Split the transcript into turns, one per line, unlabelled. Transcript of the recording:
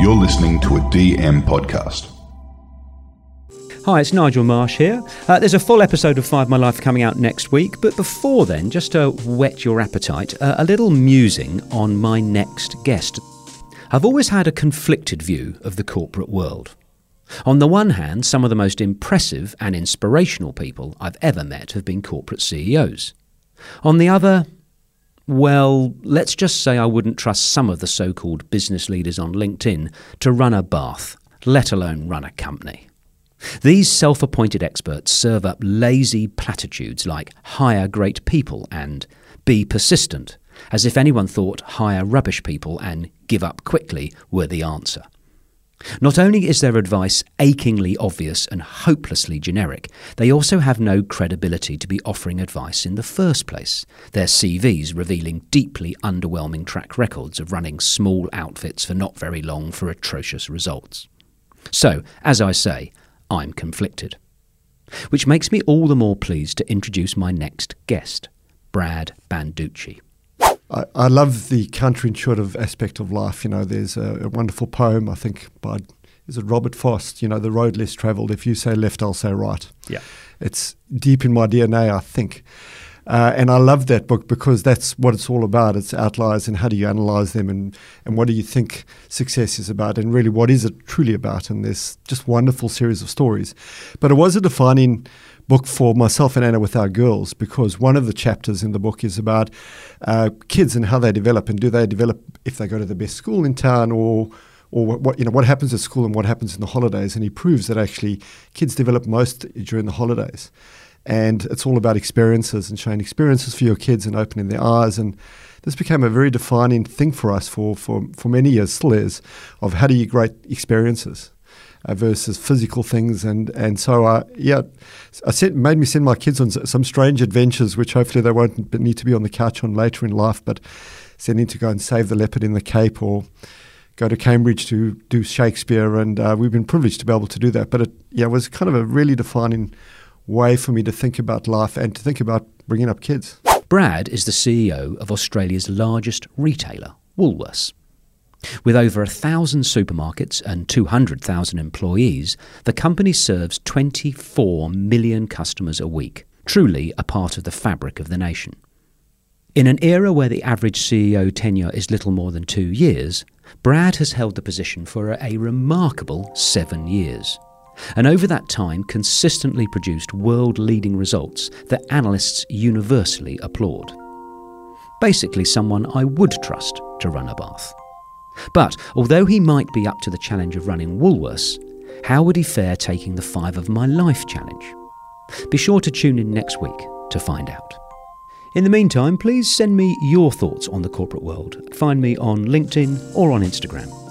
You're listening to a DM podcast.
Hi, it's Nigel Marsh here. Uh, there's a full episode of Five My Life coming out next week, but before then, just to whet your appetite, uh, a little musing on my next guest. I've always had a conflicted view of the corporate world. On the one hand, some of the most impressive and inspirational people I've ever met have been corporate CEOs. On the other, well, let's just say I wouldn't trust some of the so called business leaders on LinkedIn to run a bath, let alone run a company. These self appointed experts serve up lazy platitudes like hire great people and be persistent, as if anyone thought hire rubbish people and give up quickly were the answer. Not only is their advice achingly obvious and hopelessly generic, they also have no credibility to be offering advice in the first place, their CVs revealing deeply underwhelming track records of running small outfits for not very long for atrocious results. So, as I say, I'm conflicted. Which makes me all the more pleased to introduce my next guest, Brad Banducci.
I, I love the counterintuitive aspect of life. You know, there's a, a, wonderful poem, I think, by is it Robert Frost? You know, the road less travelled. If you say left, I'll say right.
Yeah,
it's deep in my DNA, I think. Uh, and I love that book because that's what it's all about. It's outliers and how do you analyze them and, and what do you think success is about and really what is it truly about. And there's just wonderful series of stories. But it was a defining book for myself and Anna with our girls because one of the chapters in the book is about uh, kids and how they develop and do they develop if they go to the best school in town or or what you know what happens at school and what happens in the holidays and he proves that actually kids develop most during the holidays and it's all about experiences and showing experiences for your kids and opening their eyes and this became a very defining thing for us for, for, for many years still is of how do you create experiences uh, versus physical things. And and so I yeah, I sent, made me send my kids on some strange adventures, which hopefully they won't need to be on the couch on later in life, but sending to go and save the leopard in the Cape or go to Cambridge to do Shakespeare, and uh, we've been privileged to be able to do that. But it yeah it was kind of a really defining way for me to think about life and to think about bringing up kids.
Brad is the CEO of Australia's largest retailer, Woolworths. With over a thousand supermarkets and 200,000 employees, the company serves 24 million customers a week, truly a part of the fabric of the nation. In an era where the average CEO tenure is little more than two years, Brad has held the position for a remarkable seven years. And over that time, consistently produced world leading results that analysts universally applaud. Basically, someone I would trust to run a bath. But although he might be up to the challenge of running Woolworths, how would he fare taking the Five of My Life challenge? Be sure to tune in next week to find out. In the meantime, please send me your thoughts on the corporate world. Find me on LinkedIn or on Instagram.